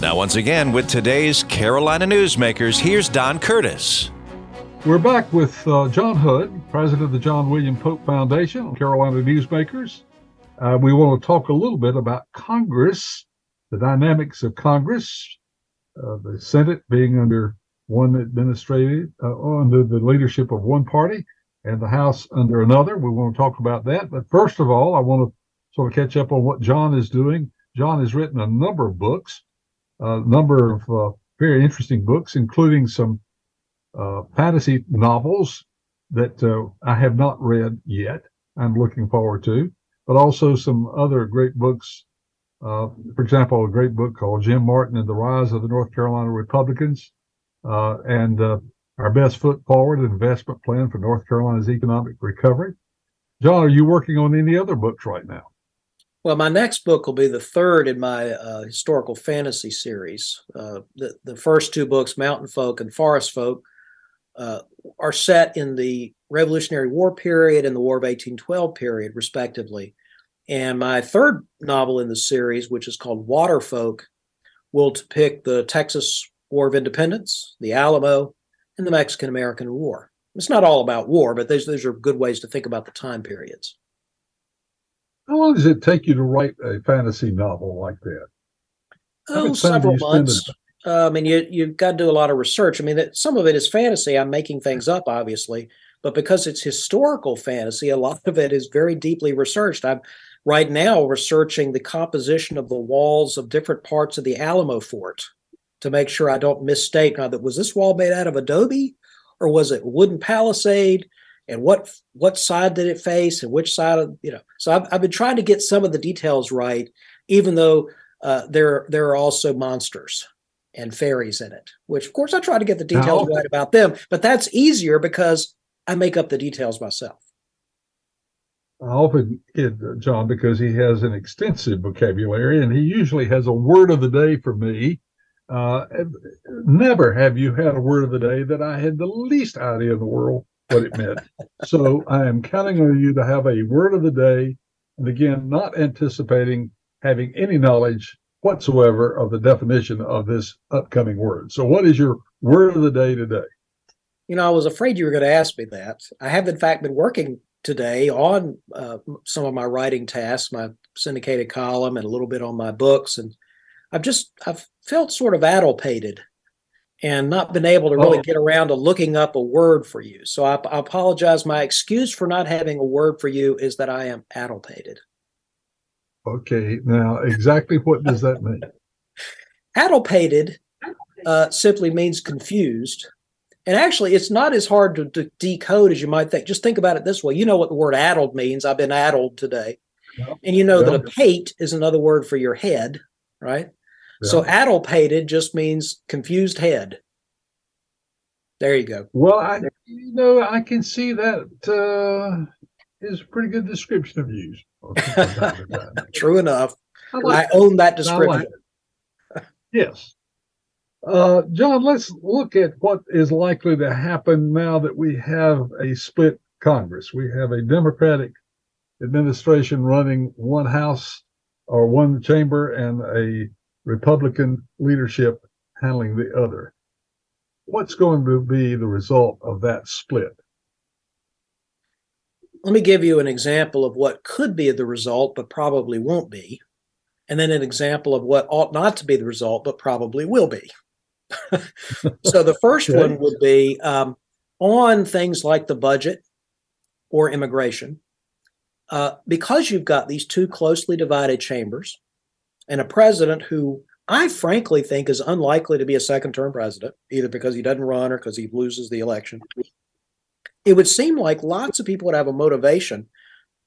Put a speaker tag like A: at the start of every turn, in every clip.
A: Now, once again, with today's Carolina Newsmakers, here's Don Curtis.
B: We're back with uh, John Hood, president of the John William Pope Foundation, Carolina Newsmakers. Uh, we want to talk a little bit about Congress, the dynamics of Congress, uh, the Senate being under one administrative, uh, under the leadership of one party, and the House under another. We want to talk about that. But first of all, I want to sort of catch up on what John is doing. John has written a number of books, a number of uh, very interesting books, including some uh, fantasy novels that uh, I have not read yet. I'm looking forward to, but also some other great books. Uh, for example, a great book called Jim Martin and the Rise of the North Carolina Republicans, uh, and uh, Our Best Foot Forward Investment Plan for North Carolina's Economic Recovery. John, are you working on any other books right now?
C: Well, my next book will be the third in my uh, historical fantasy series. Uh, the, the first two books, Mountain Folk and Forest Folk, uh, are set in the Revolutionary War period and the War of 1812 period, respectively. And my third novel in the series, which is called Water Folk, will depict the Texas War of Independence, the Alamo, and the Mexican American War. It's not all about war, but those, those are good ways to think about the time periods.
B: How long does it take you to write a fantasy novel like that?
C: Oh, several months. Um, I mean, you you've got to do a lot of research. I mean, that, some of it is fantasy. I'm making things up, obviously, but because it's historical fantasy, a lot of it is very deeply researched. I'm right now researching the composition of the walls of different parts of the Alamo Fort to make sure I don't misstate. Now, that was this wall made out of adobe, or was it wooden palisade? And what what side did it face, and which side of you know? So I've, I've been trying to get some of the details right, even though uh, there there are also monsters and fairies in it, which of course I try to get the details right about them, but that's easier because I make up the details myself.
B: I often kid John because he has an extensive vocabulary and he usually has a word of the day for me. Uh, never have you had a word of the day that I had the least idea in the world what it meant. so I am counting on you to have a word of the day. And again, not anticipating having any knowledge whatsoever of the definition of this upcoming word. So, what is your word of the day today?
C: You know, I was afraid you were going to ask me that. I have, in fact, been working today on uh, some of my writing tasks, my syndicated column, and a little bit on my books, and I've just I've felt sort of addlepated and not been able to really oh. get around to looking up a word for you. So I, I apologize. My excuse for not having a word for you is that I am addlepated.
B: Okay, now exactly what does that mean?
C: Addlepated uh, simply means confused. And actually, it's not as hard to, to, decode as you might think. Just think about it this way. You know what the word addled means. I've been addled today. And you know that a pate is another word for your head, right? Yeah. So addlepated just means confused head. There you go.
B: Well, I you know I can see that uh, is a pretty good description of you.
C: True enough. I, like I own that description.
B: Like yes. Uh, John, let's look at what is likely to happen now that we have a split Congress. We have a Democratic administration running one House or one chamber and a Republican leadership handling the other. What's going to be the result of that split?
C: Let me give you an example of what could be the result, but probably won't be. And then an example of what ought not to be the result, but probably will be. so the first okay. one would be um, on things like the budget or immigration. Uh, because you've got these two closely divided chambers and a president who I frankly think is unlikely to be a second term president, either because he doesn't run or because he loses the election it would seem like lots of people would have a motivation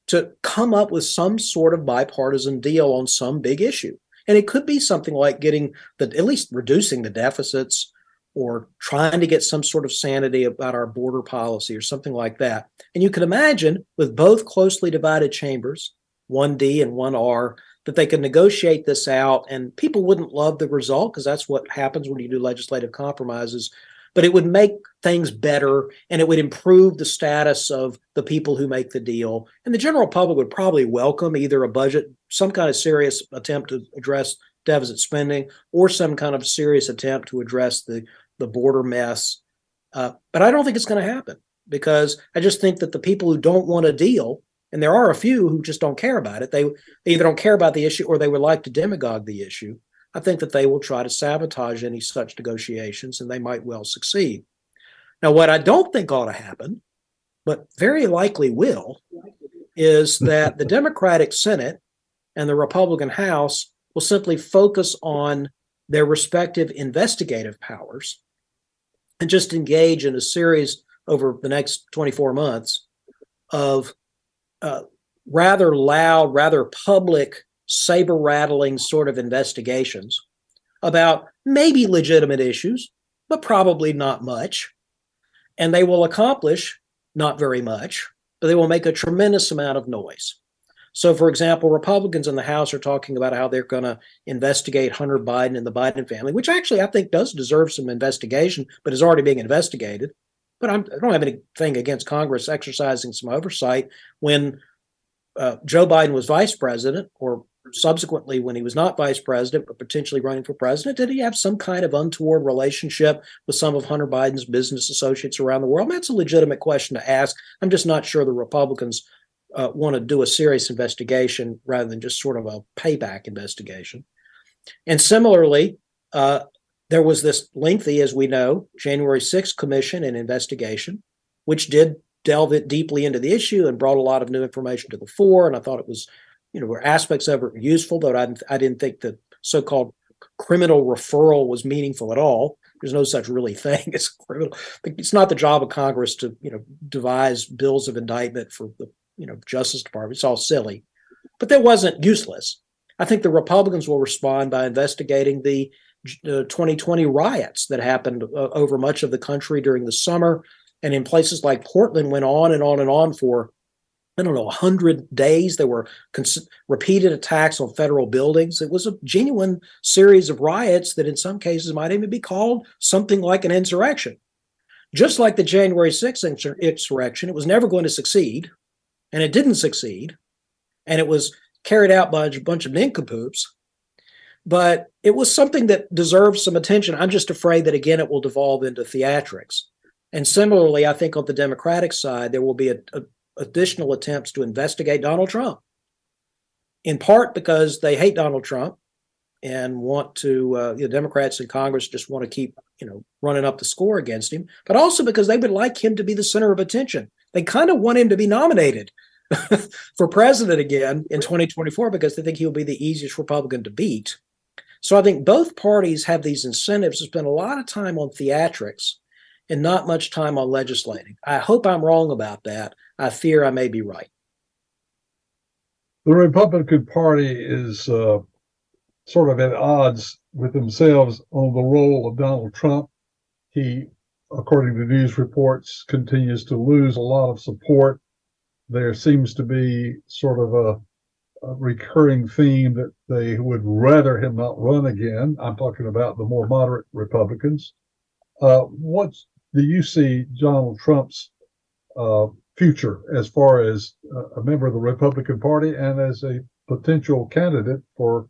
C: to come up with some sort of bipartisan deal on some big issue. And it could be something like getting the at least reducing the deficits or trying to get some sort of sanity about our border policy or something like that. And you can imagine with both closely divided chambers, 1D and 1R, that they could negotiate this out and people wouldn't love the result because that's what happens when you do legislative compromises but it would make things better and it would improve the status of the people who make the deal. And the general public would probably welcome either a budget, some kind of serious attempt to address deficit spending or some kind of serious attempt to address the the border mess. Uh, but I don't think it's going to happen because I just think that the people who don't want a deal, and there are a few who just don't care about it, they, they either don't care about the issue or they would like to demagogue the issue. I think that they will try to sabotage any such negotiations and they might well succeed. Now, what I don't think ought to happen, but very likely will, is that the Democratic Senate and the Republican House will simply focus on their respective investigative powers and just engage in a series over the next 24 months of uh, rather loud, rather public, saber rattling sort of investigations about maybe legitimate issues, but probably not much. And they will accomplish not very much, but they will make a tremendous amount of noise. So, for example, Republicans in the House are talking about how they're going to investigate Hunter Biden and the Biden family, which actually I think does deserve some investigation, but is already being investigated. But I'm, I do not have anything against Congress exercising some oversight when uh, Joe Biden was vice president, or subsequently when he was not vice president but potentially running for president. Did he have some kind of untoward relationship with some of Hunter Biden's business associates around the world? And that's a legitimate question to ask. I'm just not sure the Republicans uh, want to do a serious investigation rather than just sort of a payback investigation. And similarly, uh, there was this lengthy, as we know, January 6th commission and investigation, which did delve it deeply into the issue and brought a lot of new information to the fore. And I thought it was, you know, were aspects of it useful, though I, I didn't think the so-called criminal referral was meaningful at all. There's no such really thing as criminal. It's not the job of Congress to, you know, devise bills of indictment for the you know Justice Department. It's all silly, but that wasn't useless. I think the Republicans will respond by investigating the uh, 2020 riots that happened uh, over much of the country during the summer, and in places like Portland went on and on and on for I don't know, 100 days. There were cons- repeated attacks on federal buildings. It was a genuine series of riots that, in some cases, might even be called something like an insurrection. Just like the January 6th insurrection, it was never going to succeed and it didn't succeed, and it was carried out by a bunch of nincompoops. But it was something that deserves some attention. I'm just afraid that again it will devolve into theatrics. And similarly, I think on the Democratic side there will be a, a, additional attempts to investigate Donald Trump, in part because they hate Donald Trump and want to. Uh, the Democrats in Congress just want to keep you know running up the score against him, but also because they would like him to be the center of attention. They kind of want him to be nominated for president again in 2024 because they think he'll be the easiest Republican to beat. So I think both parties have these incentives to spend a lot of time on theatrics and not much time on legislating. I hope I'm wrong about that. I fear I may be right.
B: The Republican Party is uh, sort of at odds with themselves on the role of Donald Trump. He according to news reports, continues to lose a lot of support. There seems to be sort of a, a, recurring theme that they would rather him not run again. I'm talking about the more moderate Republicans. Uh, what do you see Donald Trump's uh, future as far as a member of the Republican Party and as a potential candidate for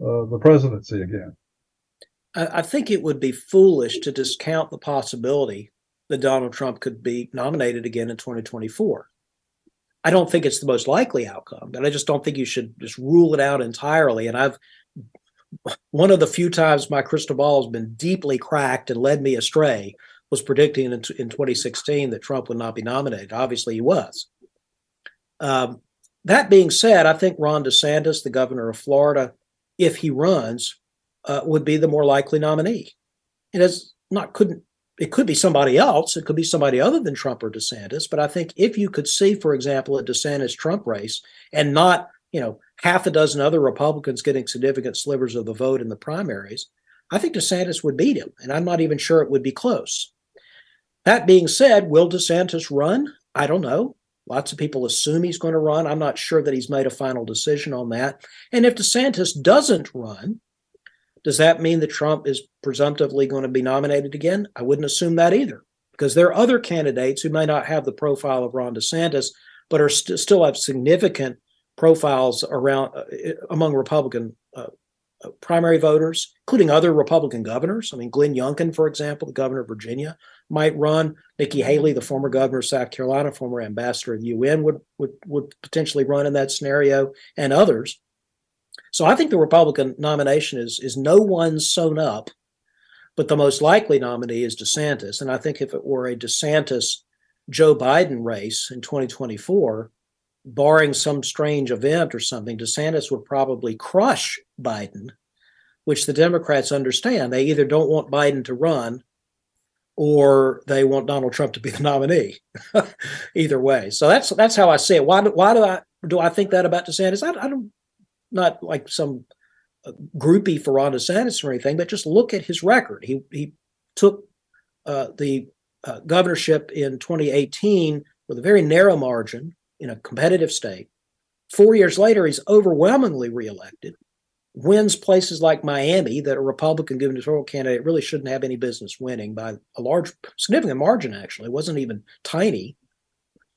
B: uh, the presidency again?
C: I, think it would be foolish to discount the possibility that Donald Trump could be nominated again in 2024. I don't think it's the most likely outcome, but I just don't think you should just rule it out entirely. And I've one of the few times my crystal ball has been deeply cracked and led me astray was predicting in, in 2016 that Trump would not be nominated. Obviously, he was. Um, that being said, I think Ron DeSantis, the governor of Florida, if he runs, uh, would be the more likely nominee. And It is not couldn't it could be somebody else. It could be somebody other than Trump or DeSantis. But I think if you could see, for example, a DeSantis Trump race and not, you know, half a dozen other Republicans getting significant slivers of the vote in the primaries, I think DeSantis would beat him. And I'm not even sure it would be close. That being said, will DeSantis run? I don't know. Lots of people assume he's going to run. I'm not sure that he's made a final decision on that. And if DeSantis doesn't run, does that mean that Trump is presumptively going to be nominated again? I wouldn't assume that either, because there are other candidates who may not have the profile of Ron DeSantis, but are st- still have significant profiles around uh, among Republican uh, primary voters, including other Republican governors. I mean, Glenn Youngkin, for example, the governor of Virginia, might run. Nikki Haley, the former governor of South Carolina, former ambassador of the UN, would would would potentially run in that scenario, and others. So I think the Republican nomination is is no one sewn up, but the most likely nominee is DeSantis. And I think if it were a DeSantis Joe Biden race in 2024, barring some strange event or something, DeSantis would probably crush Biden, which the Democrats understand. They either don't want Biden to run or they want Donald Trump to be the nominee. either way. So that's that's how I see it. Why do, why do I do I think that about DeSantis? I, I don't not like some uh, groupie for Ron DeSantis or anything, but just look at his record. He he took uh, the uh, governorship in 2018 with a very narrow margin in a competitive state. Four years later, he's overwhelmingly reelected, wins places like Miami that a Republican gubernatorial candidate really shouldn't have any business winning by a large, significant margin, actually. It wasn't even tiny.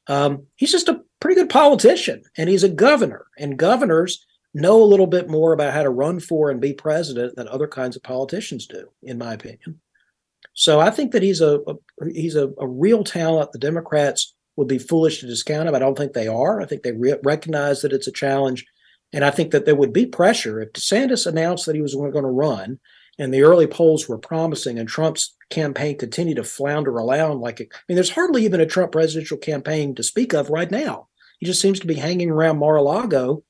C: Um, he's just a pretty good politician, and he's a governor, and governors know a little bit more about how to run for and be president than other kinds of politicians do, in my opinion. So I think that he's a, a he's a, a, real talent. The Democrats would be foolish to discount him. I don't think they are. I think they re- recognize that it's a challenge, and I think that there would be pressure if DeSantis announced that he was going to run, and the early polls were promising, and Trump's campaign continued to flounder around like it. I mean, there's hardly even a Trump presidential campaign to speak of right now. He just seems to be hanging around Mar-a-Lago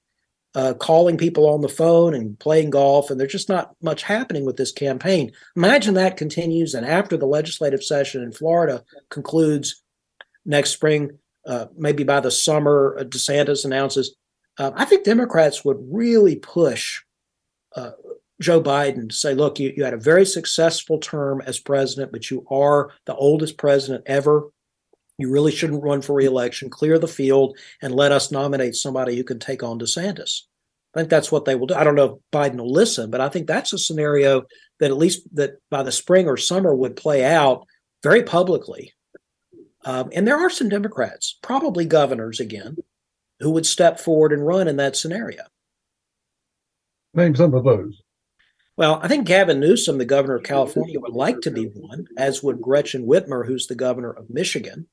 C: uh, calling people on the phone and playing golf, and there's just not much happening with this campaign. Imagine that continues, and after the legislative session in Florida concludes next spring, uh, maybe by the summer, uh, DeSantis announces. Uh, I think Democrats would really push uh, Joe Biden to say, look, you, you had a very successful term as president, but you are the oldest president ever you really shouldn't run for reelection. Clear the field and let us nominate somebody who can take on DeSantis. I think that's what they will do. I don't know if Biden will listen, but I think that's a scenario that at least that by the spring or summer would play out very publicly. Um, and there are some Democrats, probably governors again, who would step forward and run in that scenario.
B: Name some of those.
C: Well, I think Gavin Newsom, the governor of California, would like to be one, as would Gretchen Whitmer, who's the governor of Michigan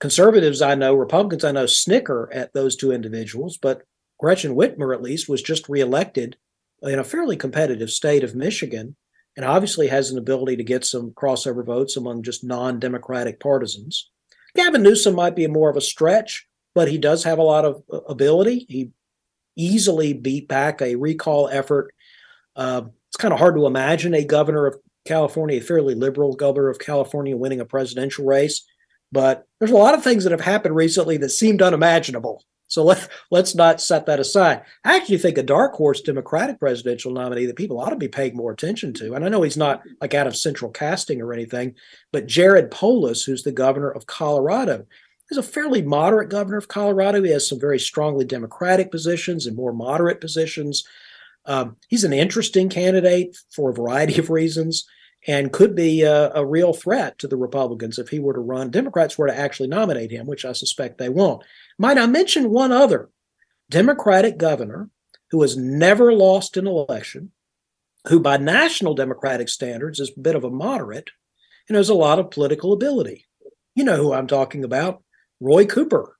C: conservatives I know, Republicans I know, snicker at those two individuals, but Gretchen Whitmer, at least, was just reelected in a fairly competitive state of Michigan and obviously has an ability to get some crossover votes among just non Democratic partisans. Gavin Newsom might be more of a stretch, but he does have a lot of uh, ability. He easily beat back a recall effort. Uh, it's kind of hard to imagine a governor of California, a fairly liberal governor of California, winning a presidential race but there's a lot of things that have happened recently that seemed unimaginable. So let, let's not set that aside. I actually think a dark horse Democratic presidential nominee that people ought to be paying more attention to, and I know he's not like out of central casting or anything, but Jared Polis, who's the governor of Colorado, is a fairly moderate governor of Colorado. He has some very strongly Democratic positions and more moderate positions. Um, he's an interesting candidate for a variety of reasons and could be a, a, real threat to the Republicans if he were to run. Democrats were to actually nominate him, which I suspect they won't. Might I mention one other Democratic governor who has never lost an election, who by national Democratic standards is a bit of a moderate and has a lot of political ability. You know who I'm talking about Roy Cooper.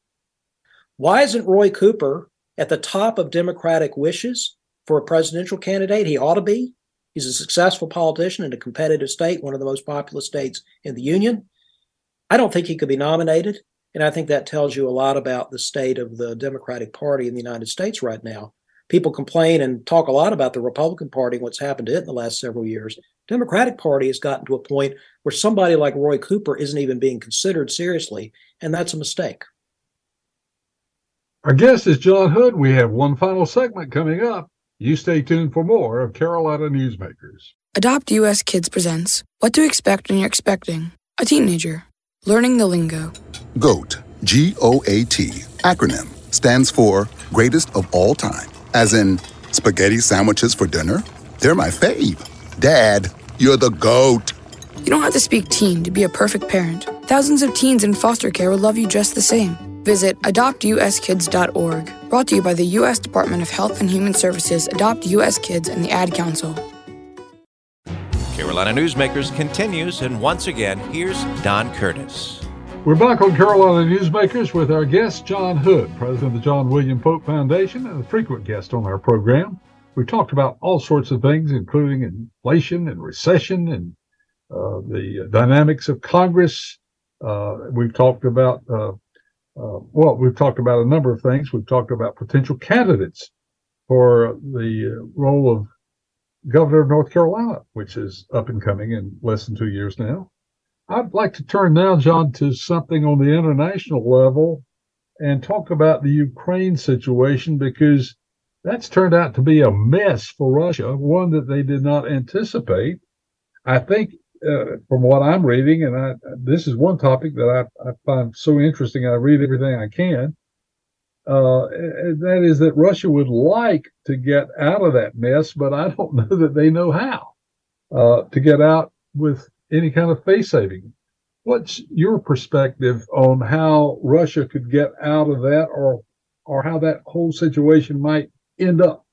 C: Why isn't Roy Cooper at the top of Democratic wishes for a presidential candidate? He ought to be. He's a successful politician in a competitive state, one of the most populous states in the union. I don't think he could be nominated. And I think that tells you a lot about the state of the Democratic Party in the United States right now. People complain and talk a lot about the Republican Party and what's happened to it in the last several years. Democratic Party has gotten to a point where somebody like Roy Cooper isn't even being considered seriously, and that's a mistake.
B: Our guest is John Hood. We have one final segment coming up. You stay tuned for more of Carolina Newsmakers.
D: Adopt US Kids presents What to Expect When You're Expecting a Teenager. Learning the Lingo.
E: GOAT, G O A T, acronym, stands for Greatest of All Time. As in, spaghetti sandwiches for dinner? They're my fave. Dad, you're the GOAT.
D: You don't have to speak teen to be a perfect parent. Thousands of teens in foster care will love you just the same. Visit adoptuskids.org Brought to you by the U.S. Department of Health and Human Services, Adopt U.S. Kids, and the Ad Council.
A: Carolina Newsmakers continues, and once again, here's Don Curtis.
B: We're back on Carolina Newsmakers with our guest, John Hood, president of the John William Pope Foundation, and a frequent guest on our program. We've talked about all sorts of things, including inflation and recession and uh, the dynamics of Congress. Uh, we've talked about uh, uh, well, we've talked about a number of things. We've talked about potential candidates for the uh, role of governor of North Carolina, which is up and coming in less than two years now. I'd like to turn now, John, to something on the international level and talk about the Ukraine situation because that's turned out to be a mess for Russia, one that they did not anticipate. I think uh, from what I'm reading, and I, this is one topic that I, I find so interesting. I read everything I can. Uh, that is that Russia would like to get out of that mess, but I don't know that they know how uh, to get out with any kind of face saving. What's your perspective on how Russia could get out of that, or or how that whole situation might end up?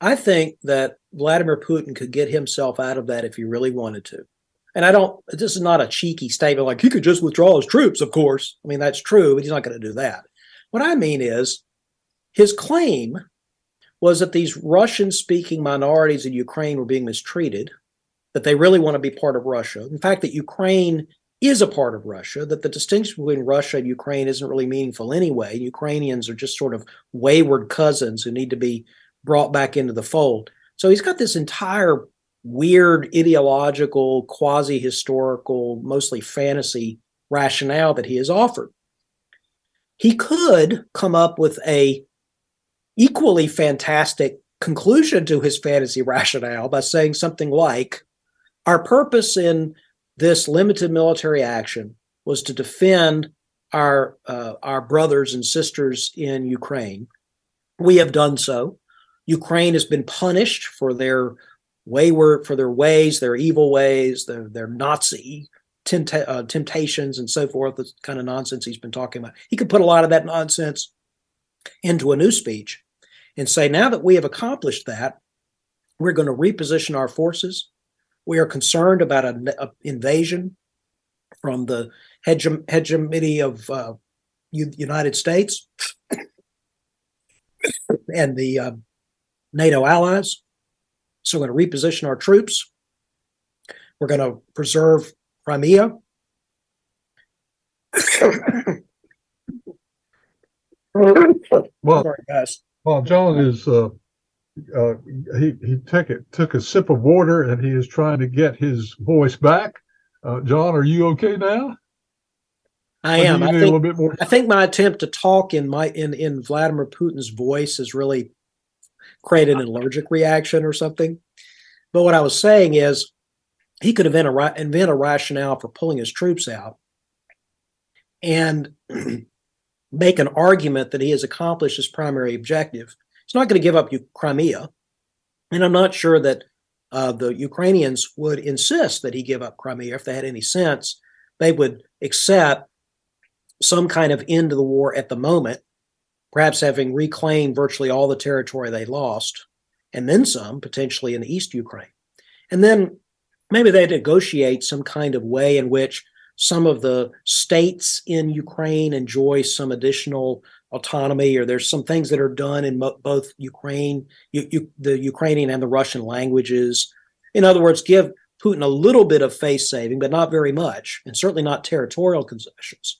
C: I think that Vladimir Putin could get himself out of that if he really wanted to. And I don't, this is not a cheeky statement like he could just withdraw his troops, of course. I mean, that's true, but he's not going to do that. What I mean is his claim was that these Russian speaking minorities in Ukraine were being mistreated, that they really want to be part of Russia. In fact, that Ukraine is a part of Russia, that the distinction between Russia and Ukraine isn't really meaningful anyway. Ukrainians are just sort of wayward cousins who need to be brought back into the fold. So he's got this entire weird ideological, quasi historical, mostly fantasy rationale that he has offered. He could come up with a equally fantastic conclusion to his fantasy rationale by saying something like our purpose in this limited military action was to defend our uh, our brothers and sisters in Ukraine. We have done so. Ukraine has been punished for their wayward, for their ways, their evil ways, their their Nazi uh, temptations, and so forth. The kind of nonsense he's been talking about. He could put a lot of that nonsense into a new speech and say, now that we have accomplished that, we're going to reposition our forces. We are concerned about an invasion from the hegemony of uh, United States and the uh, NATO allies. So we're going to reposition our troops. We're going to preserve Crimea.
B: well, Sorry, guys. Well, John is uh, uh, he he took it took a sip of water and he is trying to get his voice back. Uh, John, are you okay now?
C: I am. I think, I think my attempt to talk in my in in Vladimir Putin's voice is really create an allergic reaction or something. But what I was saying is he could invent a, invent a rationale for pulling his troops out and make an argument that he has accomplished his primary objective. He's not going to give up Crimea. And I'm not sure that uh, the Ukrainians would insist that he give up Crimea if they had any sense. They would accept some kind of end to the war at the moment perhaps having reclaimed virtually all the territory they lost, and then some, potentially in East Ukraine. And then maybe they negotiate some kind of way in which some of the states in Ukraine enjoy some additional autonomy, or there's some things that are done in mo- both Ukraine, the Ukrainian and the Russian languages. In other words, give Putin a little bit of face saving, but not very much, and certainly not territorial concessions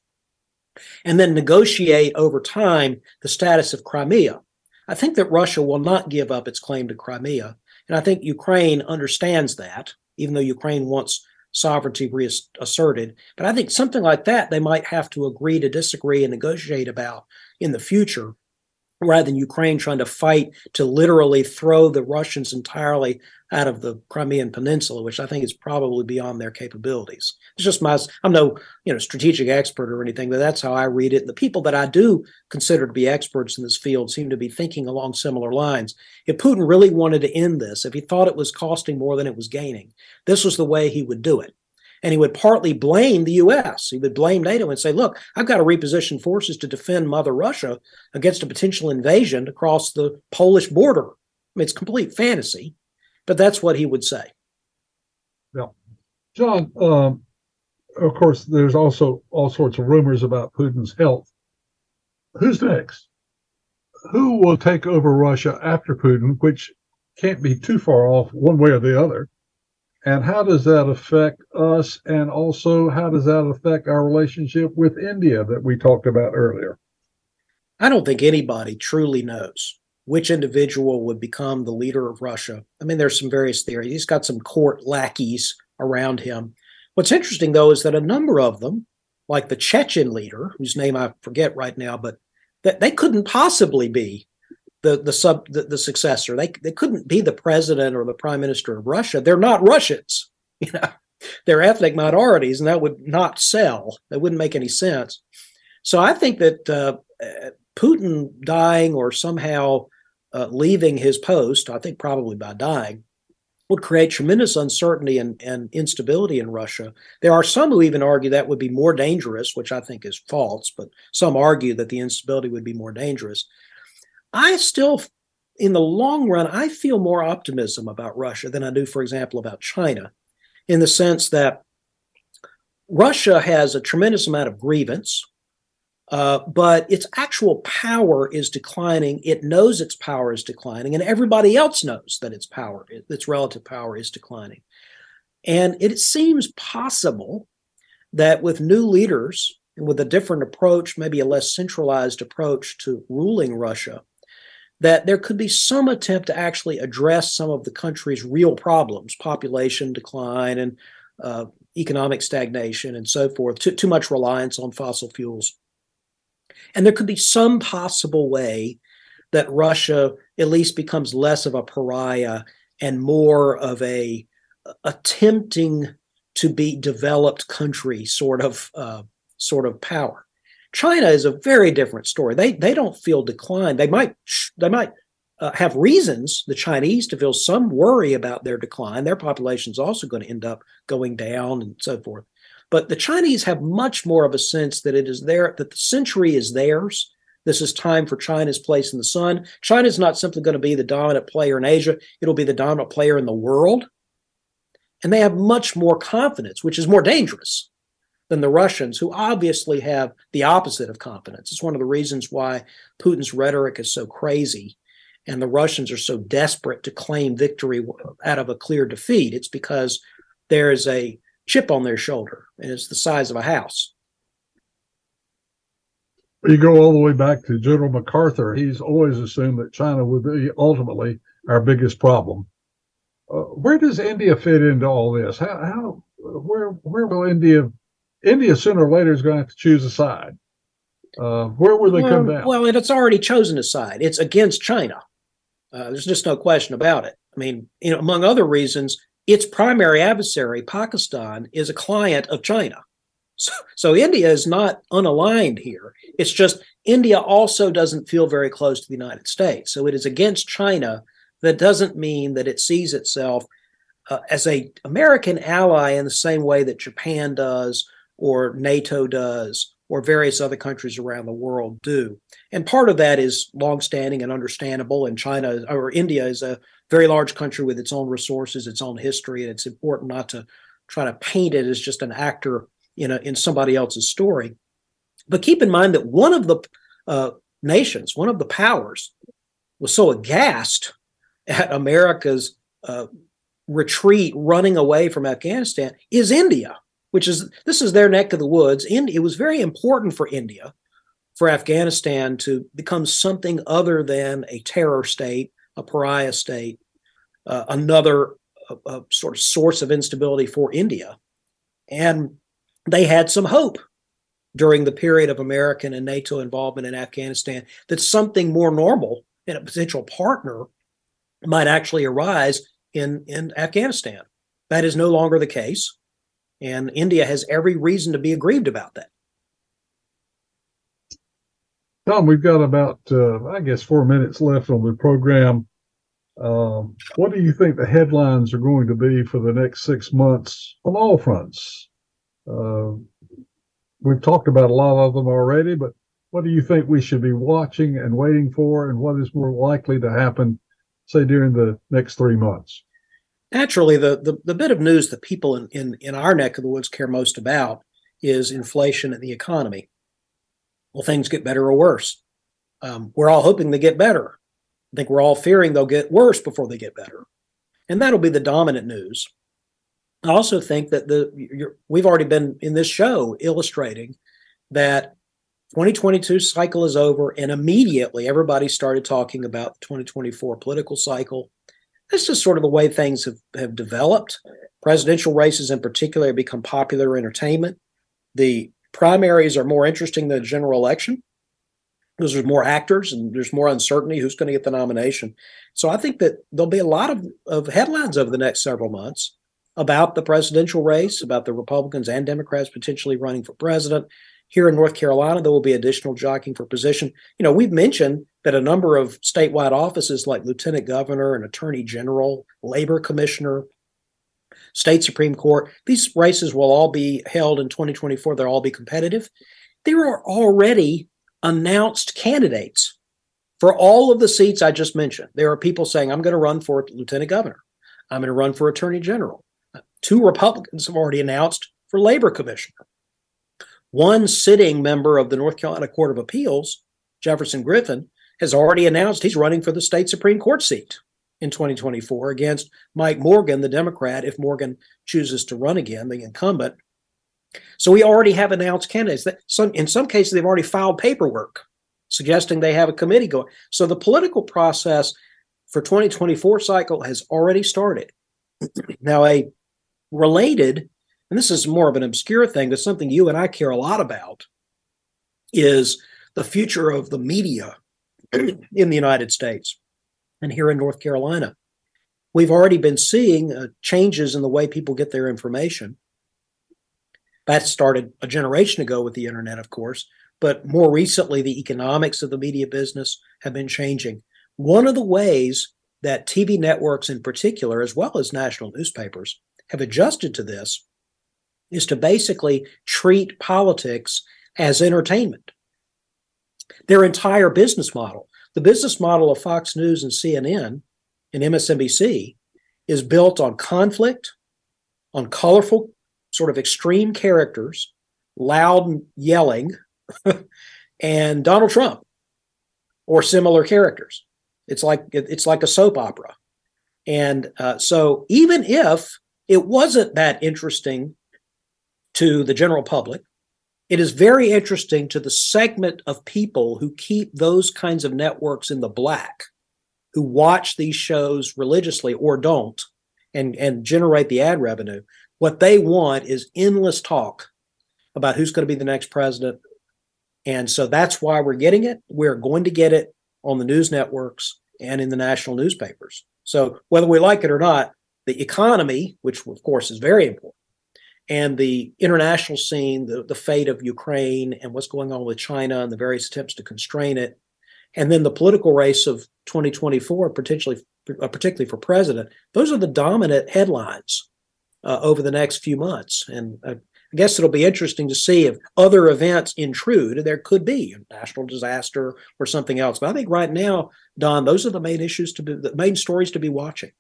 C: and then negotiate over time the status of Crimea. I think that Russia will not give up its claim to Crimea. And I think Ukraine understands that, even though Ukraine wants sovereignty reasserted. But I think something like that they might have to agree to disagree and negotiate about in the future rather than Ukraine trying to fight to literally throw the Russians entirely out of the Crimean Peninsula, which I think is probably beyond their capabilities. It's just my I'm no you know strategic expert or anything, but that's how I read it. And the people that I do consider to be experts in this field seem to be thinking along similar lines. If Putin really wanted to end this, if he thought it was costing more than it was gaining, this was the way he would do it. And he would partly blame the US. He would blame NATO and say, look, I've got to reposition forces to defend Mother Russia against a potential invasion across the Polish border. I mean, it's complete fantasy, but that's what he would say.
B: Yeah. John, um, of course, there's also all sorts of rumors about Putin's health. Who's next? Who will take over Russia after Putin, which can't be too far off one way or the other? And how does that affect us? And also, how does that affect our relationship with India that we talked about earlier?
C: I don't think anybody truly knows which individual would become the leader of Russia. I mean, there's some various theories. He's got some court lackeys around him. What's interesting, though, is that a number of them, like the Chechen leader, whose name I forget right now, but that they couldn't possibly be the the sub the, the, successor. They they couldn't be the president or the prime minister of Russia. They're not Russians, you know. They're ethnic minorities, and that would not sell. That wouldn't make any sense. So I think that uh, Putin dying or somehow uh, leaving his post, I think probably by dying, would create tremendous uncertainty and, and instability in Russia. There are some who even argue that would be more dangerous, which I think is false, but some argue that the instability would be more dangerous. I still, in the long run, I feel more optimism about Russia than I do, for example, about China, in the sense that Russia has a tremendous amount of grievance, uh, but its actual power is declining. It knows its power is declining, and everybody else knows that its power, its relative power, is declining. And it seems possible that with new leaders and with a different approach, maybe a less centralized approach to ruling Russia, that there could be some attempt to actually address some of the country's real problems population decline and uh, economic stagnation and so forth, too, too much reliance on fossil fuels. And there could be some possible way that Russia at least becomes less of a pariah and more of a attempting to be developed country sort of uh, sort of power. China is a very different story. They they don't feel decline. They might they might uh, have reasons the Chinese to feel some worry about their decline. Their population is also going to end up going down and so forth. But the Chinese have much more of a sense that it is there that the century is theirs. This is time for China's place in the sun. China is not simply going to be the dominant player in Asia; it'll be the dominant player in the world. And they have much more confidence, which is more dangerous than the Russians, who obviously have the opposite of confidence. It's one of the reasons why Putin's rhetoric is so crazy and the Russians are so desperate to claim victory out of a clear defeat. It's because there is a chip on their shoulder and it's the size of a house.
B: You go all the way back to General MacArthur. He's always assumed that China would be ultimately our biggest problem. Uh, where does India fit into all this? How, how where where will India India sooner or later is going to have to choose a side. Uh, where will they
C: well,
B: come down?
C: Well, and it's already chosen a side. It's against China. Uh, there's just no question about it. I mean, you know, among other reasons, its primary adversary, Pakistan, is a client of China. So, so India is not unaligned here. It's just India also doesn't feel very close to the United States. So it is against China. That doesn't mean that it sees itself uh, as a American ally in the same way that Japan does or NATO does, or various other countries around the world do. And part of that is longstanding and understandable. And China or India is a very large country with its own resources, its own history, and it's important not to try to paint it as just an actor in a, in somebody else's story. But keep in mind that one of the uh, nations, one of the powers, was so aghast at America's uh, retreat, running away from Afghanistan, is India which is this is their neck of the woods. And it was very important for India, for Afghanistan to become something other than a terror state, a pariah state, uh, another uh, uh, sort of source of instability for India. And they had some hope during the period of American and NATO involvement in Afghanistan that something more normal and a potential partner might actually arise in, in Afghanistan. That is no longer the case. And India has every reason to be aggrieved about that.
B: Tom, we've got about, uh, I guess, four minutes left on the program. Um, what do you think the headlines are going to be for the next six months on all fronts? Uh, we've talked about a lot of them already, but what do you think we should be watching and waiting for, and what is more likely to happen, say, during the next three months?
C: Naturally, the, the, the bit of news that people in, in, in our neck of the woods care most about is inflation and the economy. Will things get better or worse? Um, we're all hoping they get better. I think we're all fearing they'll get worse before they get better. And that'll be the dominant news. I also think that the we've already been in this show illustrating that 2022 cycle is over and immediately everybody started talking about the 2024 political cycle. That's just sort of the way things have, have developed. Presidential races in particular have become popular entertainment. The primaries are more interesting than the general election because there's more actors and there's more uncertainty who's going to get the nomination. So I think that there'll be a lot of, of headlines over the next several months about the presidential race, about the Republicans and Democrats potentially running for president. Here in North Carolina, there will be additional jockeying for position. You know, we've mentioned that a number of statewide offices like lieutenant governor and attorney general, labor commissioner, state supreme court, these races will all be held in 2024. They'll all be competitive. There are already announced candidates for all of the seats I just mentioned. There are people saying, I'm going to run for lieutenant governor. I'm going to run for attorney general. Two Republicans have already announced for labor commissioner. One sitting member of the North Carolina Court of Appeals, Jefferson Griffin, has already announced he's running for the state Supreme Court seat in 2024 against Mike Morgan, the Democrat, if Morgan chooses to run again, the incumbent. So we already have announced candidates that some in some cases they've already filed paperwork suggesting they have a committee going. So the political process for 2024 cycle has already started. now a related, and this is more of an obscure thing, but something you and I care a lot about, is the future of the media in the United States and here in North Carolina. We've already been seeing uh, changes in the way people get their information. That started a generation ago with the internet, of course, but more recently, the economics of the media business have been changing. One of the ways that TV networks, in particular, as well as national newspapers, have adjusted to this is to basically treat politics as entertainment. Their entire business model, the business model of Fox News and CNN and MSNBC, is built on conflict, on colorful sort of extreme characters, loud yelling, and Donald Trump or similar characters. It's like it's like a soap opera, and uh, so even if it wasn't that interesting to the general public, it is very interesting to the segment of people who keep those kinds of networks in the black, who watch these shows religiously or don't, and and generate the ad revenue. What they want is endless talk about who's going to be the next president. And so that's why we're getting it. We're going to get it on the news networks and in the national newspapers. So whether we like it or not, the economy, which of course is very important, and the international scene, the, the fate of Ukraine and what's going on with China and the various attempts to constrain it, and then the political race of 2024, potentially, uh, particularly for president, those are the dominant headlines uh, over the next few months. And uh, I guess it'll be interesting to see if other events intrude. There could be a national disaster or something else. But I think right now, Don, those are the main issues to be, the main stories to be watching.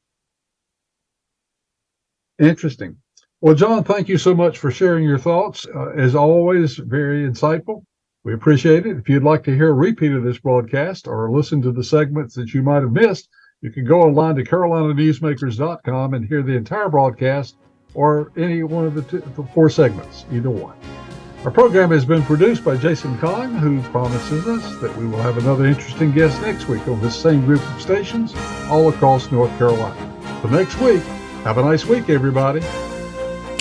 B: Interesting. Well, John, thank you so much for sharing your thoughts. Uh, as always, very insightful. We appreciate it. If you'd like to hear a repeat of this broadcast or listen to the segments that you might have missed, you can go online to carolinanewsmakers.com and hear the entire broadcast or any one of the, two, the four segments, either one. Our program has been produced by Jason Kahn, who promises us that we will have another interesting guest next week on this same group of stations all across North Carolina. So next week, have a nice week, everybody.